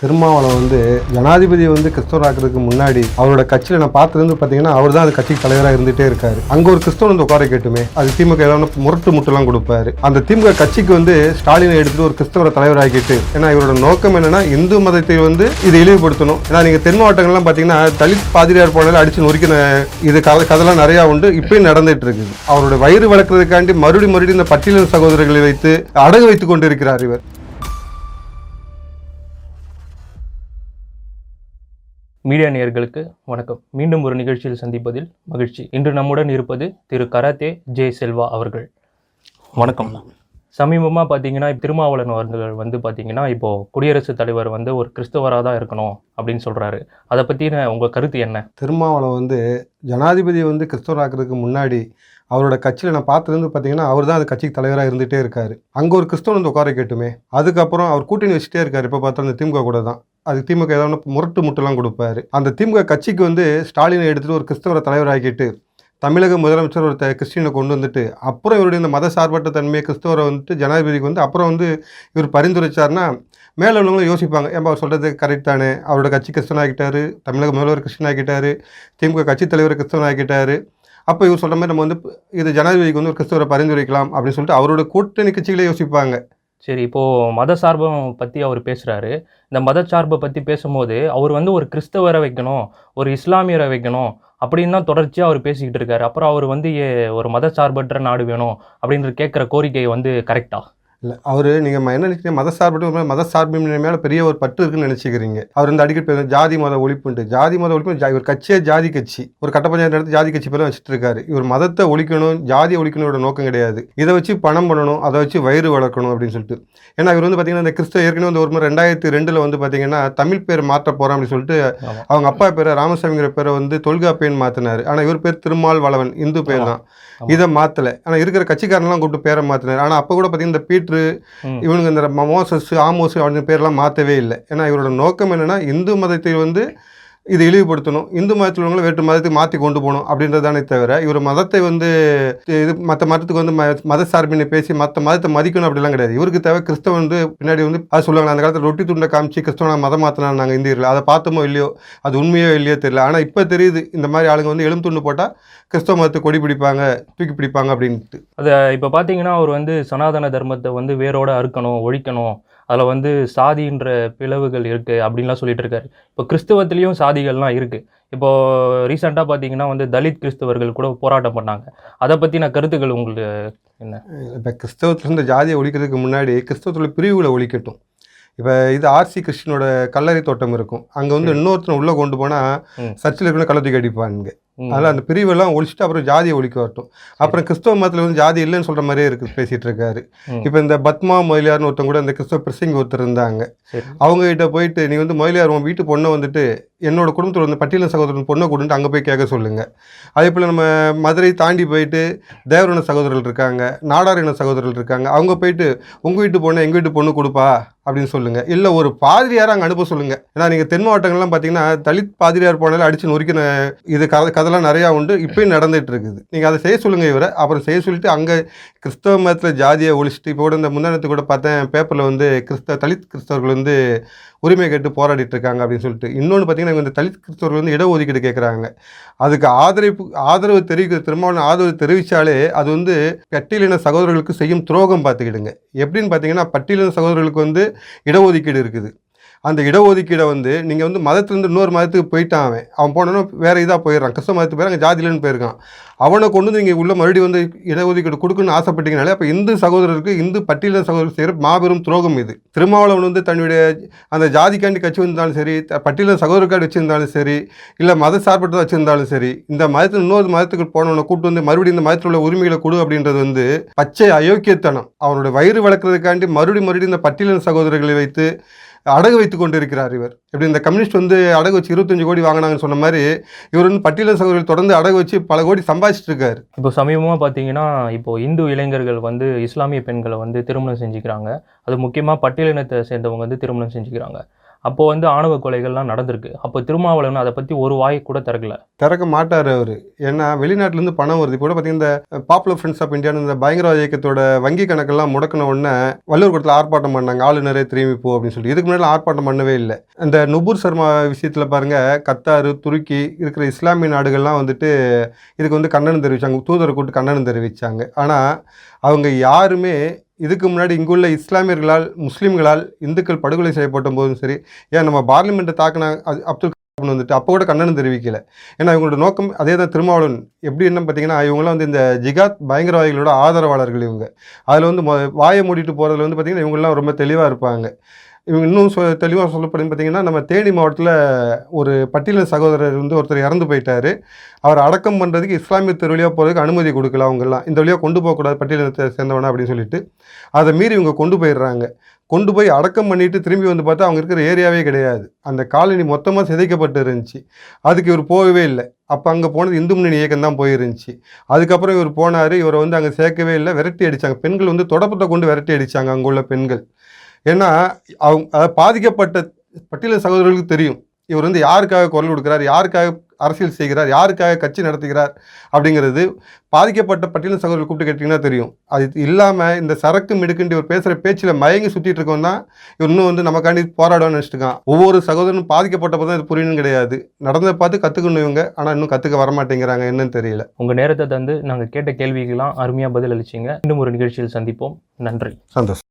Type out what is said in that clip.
திருமாவளவன் வந்து ஜனாதிபதி வந்து கிறிஸ்தவராக்கிறதுக்கு முன்னாடி அவரோட கட்சியில் நான் பார்த்தது பார்த்தீங்கன்னா அவர் தான் அந்த கட்சிக்கு தலைவராக இருந்துட்டே இருக்காரு. அங்கே ஒரு கிறிஸ்தவன் வந்து உட்கார கேட்டுமே அது திமுக ஏதாவது முரட்டு முட்டுலாம் கொடுப்பாரு. அந்த திமுக கட்சிக்கு வந்து ஸ்டாலினை எடுத்துட்டு ஒரு கிறிஸ்தவரை தலைவராகிட்டு ஏன்னா இவரோட நோக்கம் என்னன்னா இந்து மதத்தை வந்து இதை இழிவுபடுத்தணும். ஏன்னா நீங்கள் தென் மாவட்டங்கள்லாம் பார்த்தீங்கன்னா தலித் பாதிரியார் போனால அடிச்சு நொறுக்கின இது கதை கதெல்லாம் நிறையா உண்டு. இப்பயும் நடந்துட்டு இருக்குது. அவரோட வயிறு வளர்க்கறதுக்காண்டி மறுபடி மறுபடியும் இந்த பட்டியலின் சகோதரர்களை வைத்து அடகு வைத்துக் கொண்டிருக்கிறார் இவர். மீடியா நேயர்களுக்கு வணக்கம். மீண்டும் ஒரு நிகழ்ச்சியில் சந்திப்பதில் மகிழ்ச்சி. இன்று நம்முடன் இருப்பது திரு கராத்தே ஜே செல்வா அவர்கள். வணக்கம். சமீபமாக பார்த்தீங்கன்னா திருமாவளவன் அவர்கள் வந்து பார்த்தீங்கன்னா இப்போது குடியரசுத் தலைவர் வந்து ஒரு கிறிஸ்தவராக தான் இருக்கணும் அப்படின்னு சொல்கிறாரு அதை பற்றின உங்கள் கருத்து என்ன? திருமாவளவன் வந்து ஜனாதிபதி வந்து கிறிஸ்தவராக்கிறதுக்கு முன்னாடி அவரோட கட்சியில் நான் பார்த்தது வந்து பார்த்தீங்கன்னா அவர் தான் அந்த கட்சிக்கு தலைவராக இருந்துகிட்டே இருக்காரு. அங்கே ஒரு கிறிஸ்தவன் வந்து உட்கார கேட்டுமே அதுக்கப்புறம் அவர் கூட்டணி வச்சுட்டே இருக்காரு. இப்போ பார்த்தா அந்த திமுக கூட தான். அது திமுக ஏதாவது முரட்டு முட்டுலாம் கொடுப்பாரு. அந்த திமுக கட்சிக்கு வந்து ஸ்டாலினை எடுத்துட்டு ஒரு கிறிஸ்தவரை தலைவராக்கிட்டு தமிழக முதலமைச்சர் ஒரு த- கிறிஸ்டினை கொண்டு வந்துட்டு அப்புறம் இவருடைய இந்த மத சார்பற்ற தன்மையை கிறிஸ்தவரை வந்துட்டு ஜனாதிபதிக்கு வந்து அப்புறம் வந்து இவர் பரிந்துரைச்சார்னா மேலே உள்ளவங்களும் யோசிப்பாங்க. ஏன்பா அவர் சொல்கிறது கரெக்ட் தானே? அவரோட கட்சி கிறிஸ்தவன் தமிழக முதல்வர் கிறிஸ்டியன் ஆகிட்டாரு திமுக கட்சி தலைவர் கிறிஸ்தவன் ஆகிட்டாரு அப்போ இவர் சொல்கிற மாதிரி நம்ம வந்து இது ஜனாதிபதிக்கு வந்து ஒரு கிறிஸ்தவரை பரிந்துரைக்கலாம் அப்படின்னு சொல்லிட்டு அவரோட கூட்டணி கட்சிகளே யோசிப்பாங்க. சரி இப்போது மத சார்பை பற்றி அவர் பேசுகிறாரு இந்த மத சார்பை பற்றி பேசும்போது அவர் வந்து ஒரு கிறிஸ்தவரை வைக்கணும் ஒரு இஸ்லாமியரை வைக்கணும் அப்படின்னு தான் தொடர்ச்சியாக அவர் பேசிக்கிட்டு இருக்காரு. அப்புறம் அவர் வந்து ஏ- ஒரு மத சார்பற்ற நாடு வேணும் அப்படின்ற கேட்குற கோரிக்கை வந்து கரெக்டாக இல்லை அவர் நீங்கள் என்ன நினைக்கிறீங்க? மத சார்பற்ற மத சார்பின்மை மேலே பெரிய ஒரு பற்று இருக்குன்னு நினச்சிக்கிறீங்க. அவர் இந்த அடிக்கடி பேசுற ஜாதி மத ஒழிப்புன்ட்டு ஜாதி மத ஒழிப்பு இவர் கட்சியே ஜாதி கட்சி. ஒரு கட்ட பஞ்சாயத்து நடத்தி ஜாதி கட்சி பேரும் வச்சுட்டு இருக்காரு. இவர் மதத்தை ஒழிக்கணும் ஜாதி ஒழிக்கணும்னோட நோக்கம் கிடையாது. இதை வச்சு பணம் பண்ணணும் அதை வச்சு வயிறு வளர்க்கணும் அப்படின்னு சொல்லிட்டு. ஏன்னா இவர் வந்து பார்த்தீங்கன்னா இந்த கிறிஸ்தவ ஏற்கனவே வந்து ஒரு முறை ரெண்டாயிரத்தி ரெண்டில் வந்து பார்த்தீங்கன்னா தமிழ் பேர் மாற்ற போகிறோம் அப்படின்னு சொல்லிட்டு. அவங்க அப்பா பேரை ராமசாமிங்கிற பேரை வந்து தொல்காப்பேன்னு மாற்றினார் ஆனால் இவர் பேர் திருமால் வளவன் இந்து பேர் தான். இதை மாற்றலை ஆனால் இருக்கிற கட்சிக்காரன்லாம் கூப்பிட்டு பேரை மாற்றினார் ஆனால் அப்போ கூட பார்த்தீங்கன்னா இந்த பீட்ரு. இவனுங்க இந்த மோசஸ் ஆமோஸ் அப்படின்னு பேர்லாம் மாற்றவே இல்லை ஏன்னா இவரோட நோக்கம் என்னன்னா இந்து மதத்தை வந்து இது இழிவுபடுத்தணும். இந்து மதத்தில் உள்ளவங்களை வேற்று மதத்தை மாற்றி கொண்டு போகணும் அப்படின்றதானே தவிர இவர் மதத்தை வந்து இது மற்ற மதத்துக்கு வந்து ம- மத சார்பினை பேசி மற்ற மதத்தை மதிக்கணும் அப்படிலாம் கிடையாது. இவருக்கு தேவை கிறிஸ்தவன் வந்து பின்னாடி வந்து அதை சொல்லுவாங்க அந்த காலத்தில் ரொட்டி துண்டை காமிச்சு கிறிஸ்தவனை மதம் மாற்றினா நாங்கள் இந்தியர்கள். அதை பார்த்தோமோ இல்லையோ அது உண்மையோ இல்லையோ தெரியல. ஆனால் இப்போ தெரியுது இந்த மாதிரி ஆளுங்க வந்து எலும் துண்டு போட்டால் கிறிஸ்தவ மதத்தை கொடி பிடிப்பாங்க தூக்கி பிடிப்பாங்க அப்படின்ட்டு. அதை இப்போ பார்த்தீங்கன்னா அவர் வந்து சனாதன தர்மத்தை வந்து வேரோட அறுக்கணும் ஒழிக்கணும். அதில் வந்து சாதின்ற பிளவுகள் இருக்குது அப்படின்லாம் சொல்லிட்டு இருக்காரு. இப்போ கிறிஸ்தவத்துலேயும் சாதிகள்லாம் இருக்குது இப்போ ரீசெண்டாக பார்த்தீங்கன்னா வந்து தலித் கிறிஸ்தவர்கள் கூட போராட்டம் பண்ணாங்க. அதை பற்றின கருத்துக்கள் உங்களுக்கு என்ன? இப்போ கிறிஸ்தவத்தில் இந்த ஜாதியை ஒழிக்கிறதுக்கு முன்னாடி கிறிஸ்தவத்தில் பிரிவுகளை ஒழிக்கட்டும். இப்போ இது ஆர்சி கிறிஸ்டினோட கல்லறை தோட்டம் இருக்கும். அங்கே வந்து இன்னொருத்தனை உள்ளே கொண்டு போனால். சர்ச்சில் இருக்கிற கள்ளத்துக்கு அடிப்பாங்க ம். அதனால் அந்த பிரிவெல்லாம் ஒழிச்சிட்டு அப்புறம் ஜாதியை ஒழிக்க வரட்டும். அப்புறம் கிறிஸ்தவ மதத்தில் வந்து ஜாதி இல்லைன்னு சொல்கிற மாதிரியே இருக்கு பேசிகிட்டு இருக்காரு. இப்போ இந்த பத்மா மொயிலியார்னு ஒருத்தவங்க கூட இந்த கிறிஸ்தவ பிரசிங்க ஒருத்தர் இருந்தாங்க. சரி. அவங்க கிட்ட போயிட்டு நீ வந்து மொயிலியார் உன் வீட்டு பொண்ணை வந்துட்டு என்னோட குடும்பத்தில் வந்து பட்டியல சகோதரன் பொண்ணை கொடுன்ட்டு அங்கே போய் கேட்க சொல்லுங்க. அதே போல் நம்ம மதுரை தாண்டி போயிட்டு தேவரின சகோதரர்கள் இருக்காங்க நாடாரின சகோதரர்கள் இருக்காங்க. அவங்க போயிட்டு உங்கள் வீட்டு பொண்ணை எங்கள் வீட்டு பொண்ணு கொடுப்பா? அப்படின்னு சொல்லுங்க. இல்லை ஒரு பாதிரியாரை அங்கே அனுப்ப சொல்லுங்க. ஏன்னா நீங்கள் தென் மாவட்டங்கள்லாம் பார்த்தீங்கன்னா தலித் பாதிரியார் போனால அடிச்சு நொறுக்கின இது கதை அதெல்லாம் நிறையா உண்டு. இப்பயும் நடந்துட்டு இருக்குது நீங்கள் அதை செய்ய சொல்லுங்க இவரை. அப்புறம் செய்ய சொல்லிட்டு அங்கே கிறிஸ்தவ மதத்தில் ஜாதியை ஒழிச்சிட்டு இப்போ கூட இந்த முந்தானத்து கூட பார்த்தேன் பேப்பரில் வந்து கிறிஸ்தவ தலித் கிறிஸ்தவர்கள் வந்து உரிமை கேட்டு போராடிட்டு இருக்காங்க அப்படின்னு சொல்லிட்டு. இன்னொன்று பார்த்தீங்கன்னா இந்த தலித் கிறிஸ்தவர்கள் வந்து இடஒதுக்கீடு கேட்குறாங்க. அதுக்கு ஆதரவு ஆதரவு தெரிவிக்கிற திருமாவளவன் ஆதரவு தெரிவித்தாலே அது வந்து பட்டியலின சகோதரர்களுக்கு செய்யும் துரோகம் பார்த்துக்கிடுங்க. எப்படின்னு பார்த்தீங்கன்னா பட்டியலின சகோதரர்களுக்கு வந்து இடஒதுக்கீடு இருக்குது. அந்த இடஒதுக்கீடை வந்து நீங்கள் வந்து மதத்துலேருந்து இன்னொரு மதத்துக்கு போயிட்டான் அவன். அவன் போனோன்னா வேறு இதாக போயிடுறான். கிறிஸ்தவ மதத்துக்கு போய் அங்கே ஜாதியிலன்னு போயிருக்கான். அவனை கொண்டு வந்து நீங்கள் உள்ள மறுபடியும் வந்து இடஒதுக்கீடு கொடுக்குன்னு ஆசைப்பட்டீங்கனாலே அப்போ இந்து சகோதரருக்கு இந்து பட்டியல சகோதரர் செய்கிற மாபெரும் துரோகம் இது. திருமாவளவன் வந்து தன்னுடைய அந்த ஜாதிக்காண்டி கட்சி வந்தாலும் சரி த- பட்டியலின வச்சுருந்தாலும் சரி இல்லை மத சார்பட்டதாக வச்சுருந்தாலும் சரி இந்த மதத்தில் இன்னொரு மதத்துக்கு போனவனை கூட்டு வந்து மறுபடியும் இந்த மதத்தில் உள்ள உரிமைகளை கொடு அப்படின்றது வந்து பச்சை அயோக்கியத்தனம். அவனுடைய வயிறு வளர்க்குறதுக்காண்டி மறுபடியும் மறுபடியும் இந்த பட்டியலின் சகோதரர்களை வைத்து அடகு வைத்து கொண்டிருக்கிறார் இவர். இப்படி இந்த கம்யூனிஸ்ட் வந்து அடகு வச்சு இருபத்தஞ்சு கோடி வாங்கினாங்கன்னு சொன்ன மாதிரி இவர் வந்து பட்டியல சகோதரர்கள் தொடர்ந்து அடகு வச்சு பல கோடி சம்பாதிச்சுட்டு இருக்காரு இப்போ சமீபமாக பார்த்தீங்கன்னா இப்போ இந்து இளைஞர்கள் வந்து இஸ்லாமிய பெண்களை வந்து திருமணம் செஞ்சுக்கிறாங்க. அது முக்கியமாக பட்டியலினத்தை சேர்ந்தவங்க வந்து திருமணம் செஞ்சுக்கிறாங்க. அப்போ வந்து ஆணவ கொலைகள்லாம் நடந்திருக்கு. அப்போ திருமாவளவன் அதை பற்றி ஒரு வாய் கூட திறக்கல. திறக்க மாட்டார் அவர். ஏன்னா வெளிநாட்டிலேருந்து பணம் வருது. இப்போ கூட பார்த்தீங்கன்னா இந்த பாப்புலர் ஃப்ரெண்ட்ஸ் ஆஃப் இந்தியான்னு இந்த பயங்கரவாத இயக்கத்தோட வங்கி கணக்கெல்லாம் முடக்கின உடனே வள்ளுவர் கூடத்தில் ஆர்ப்பாட்டம் பண்ணாங்க. ஆளுநரே திரும்பி போ அப்படின்னு சொல்லி இதுக்கு முன்னாடி ஆர்ப்பாட்டம் பண்ணவே இல்லை. இந்த நுபுர் சர்மா விஷயத்தில் பாருங்கள் கத்தார் துருக்கி இருக்கிற இஸ்லாமிய நாடுகள்லாம் வந்துட்டு இதுக்கு வந்து கண்டனம் தெரிவிச்சாங்க. தூதரை கூட்டு கண்டனம் தெரிவித்தாங்க ஆனால் அவங்க யாருமே இதுக்கு முன்னாடி இங்குள்ள இஸ்லாமியர்களால் முஸ்லீம்களால் இந்துக்கள் படுகொலை செய்யப்பட்ட போதும் சரி ஏன் நம்ம பார்லிமெண்ட்டை தாக்கினா அது அப்துல் கலாம் வந்துட்டு அப்போ கூட கண்டனம் தெரிவிக்கல. ஏன்னா இவங்களோட நோக்கம் அதே தான் திருமாவளவன். எப்படி என்ன பார்த்தீங்கன்னா இவங்களாம் வந்து இந்த ஜிகாத் பயங்கரவாதிகளோட ஆதரவாளர்கள் இவங்க. அதில் வந்து வாயை மூடிட்டு போகிறதுல வந்து பார்த்திங்கன்னா இவங்கெல்லாம் ரொம்ப தெளிவாக இருப்பாங்க. இவங்க இன்னும் சொ தெளிவாக சொல்லப்படும். பார்த்தீங்கன்னா நம்ம தேனி மாவட்டத்தில் ஒரு பட்டியல சகோதரர் வந்து ஒருத்தர் இறந்து போயிட்டார். அவர் அடக்கம் பண்ணுறதுக்கு இஸ்லாமிய தெரு வழியாக போகிறதுக்கு அனுமதி கொடுக்கல அவங்கெல்லாம். இந்த வழியாக கொண்டு போகக்கூடாது பட்டியலத்தை சேர்ந்தவனா அப்படின்னு சொல்லிட்டு. அதை மீறி இவங்க கொண்டு போயிடுறாங்க. கொண்டு போய் அடக்கம் பண்ணிட்டு திரும்பி வந்து பார்த்தா அவங்க இருக்கிற ஏரியாவே கிடையாது. அந்த காலனி மொத்தமாக சிதைக்கப்பட்டு இருந்துச்சு. அதுக்கு இவர் போகவே இல்லை. அப்போ அங்கே போனது இந்து முன்னணி இயக்கம் தான் போயிருந்துச்சு. அதுக்கப்புறம் இவர் போனார். இவரை வந்து அங்கே சேர்க்கவே இல்லை. விரட்டி அடித்தாங்க பெண்கள் வந்து தொடப்பத்தை கொண்டு விரட்டி அடித்தாங்க அங்கே உள்ள பெண்கள். ஏன்னா அவங்க பாதிக்கப்பட்ட பட்டியல சகோதரர்களுக்கு தெரியும். இவர் வந்து யாருக்காக குரல் கொடுக்குறார் யாருக்காக அரசியல் செய்கிறார் யாருக்காக கட்சி நடத்துகிறார் அப்படிங்கிறது பாதிக்கப்பட்ட பட்டியல சகோதரர்கள் கூப்பிட்டு கேட்டிங்கன்னா தெரியும். அது இல்லாமல் இந்த சரக்கு மிடுக்குன்ட்டு இவர் பேசுகிற பேச்சில் மயங்கி சுற்றிட்டு இருக்கோம் தான் இவர் இன்னும் வந்து நமக்காண்டி போராடுவான்னு நினச்சிட்டு இருக்கான். ஒவ்வொரு சகோதரனும் பாதிக்கப்பட்டப்போ தான் இது புரியணும் கிடையாது. நடந்ததை பார்த்து கற்றுக்கணும் இவங்க. ஆனால் இன்னும் கற்றுக்க வரமாட்டேங்கிறாங்க என்னன்னு தெரியல. உங்கள் நேரத்தை தந்து நாங்கள் கேட்ட கேள்விக்கெல்லாம் அருமையாக பதில் அளிச்சிங்க இன்னும் ஒரு நிகழ்ச்சியில் சந்திப்போம். நன்றி. சந்தோஷம்.